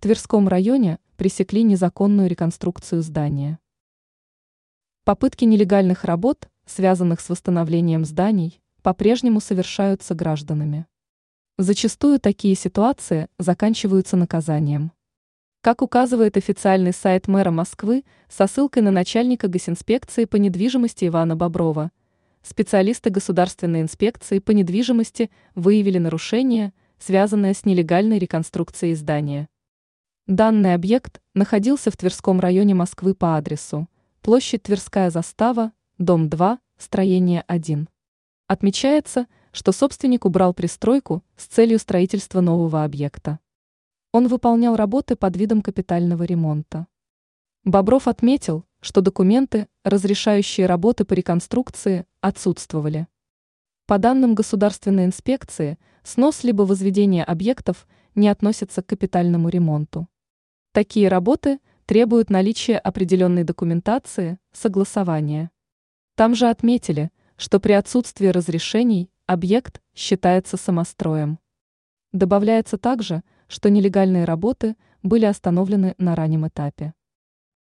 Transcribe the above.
В Тверском районе пресекли незаконную реконструкцию здания. Попытки нелегальных работ, связанных с восстановлением зданий, по-прежнему совершаются гражданами. Зачастую такие ситуации заканчиваются наказанием. Как указывает официальный сайт мэра Москвы со ссылкой на начальника госинспекции по недвижимости Ивана Боброва, специалисты Государственной инспекции по недвижимости выявили нарушения, связанные с нелегальной реконструкцией здания. Данный объект находился в Тверском районе Москвы по адресу площадь Тверская застава, дом 2, строение 1. Отмечается, что собственник убрал пристройку с целью строительства нового объекта. Он выполнял работы под видом капитального ремонта. Бобров отметил, что документы, разрешающие работы по реконструкции, отсутствовали. По данным Государственной инспекции, снос либо возведение объектов не относятся к капитальному ремонту. Такие работы требуют наличия определенной документации, согласования. Там же отметили, что при отсутствии разрешений объект считается самостроем. Добавляется также, что нелегальные работы были остановлены на раннем этапе.